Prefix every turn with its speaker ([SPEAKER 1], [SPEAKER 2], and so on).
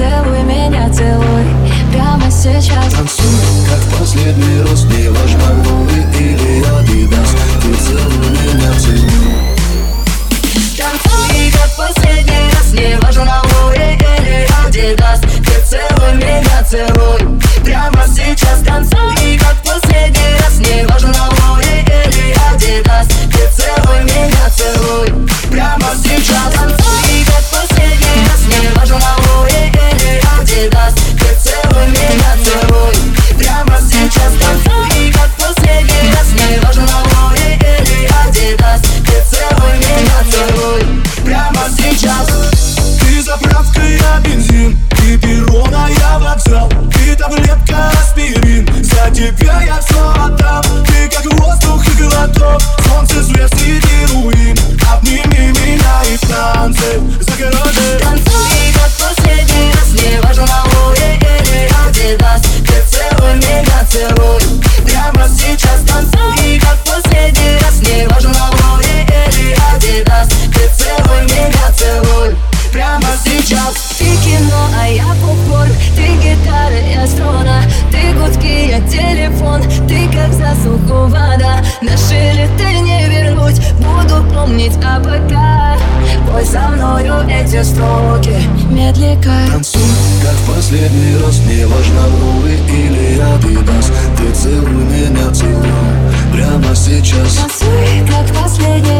[SPEAKER 1] Целуй меня, целуй. Прямо сейчас.
[SPEAKER 2] Танцуй, как в последний раз, не важно новый или адидас. Ты целуй меня, целуй.
[SPEAKER 1] Танцуй, как последний раз, не важно новый или адидас. Целуй меня, целуй. Прямо сейчас. Танцуй,
[SPEAKER 2] Тебе я все отдам, Ты как воздух и глоток.
[SPEAKER 1] эти строки медленно
[SPEAKER 2] Танцуй, как в последний раз Не важно, новый или адидас Ты целуй меня, целуй Прямо сейчас.
[SPEAKER 1] Танцуй, как в последний